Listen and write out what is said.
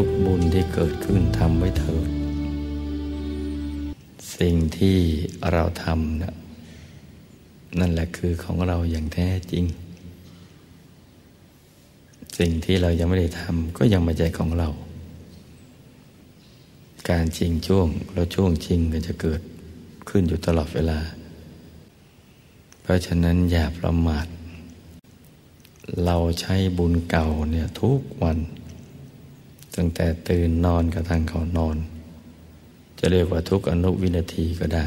ทุกบุญที่เกิดขึ้นทำไว้เถิด สิ่งที่เราทำนะนั่นแหละคือของเราอย่างแท้จริง สิ่งที่เรายังไม่ได้ทำก็ยังไม่ใช่ของเรา การจริงช่วงแล้วช่วงจริงก็จะเกิดขึ้นอยู่ตลอดเวลา เพราะฉะนั้นอย่าประมาทเราใช้บุญเก่าเนี่ยทุกวัน ตั้งแต่ตื่นนอนกระทั่งเขานอน จะเรียกว่าทุกอนุวินาทีก็ได้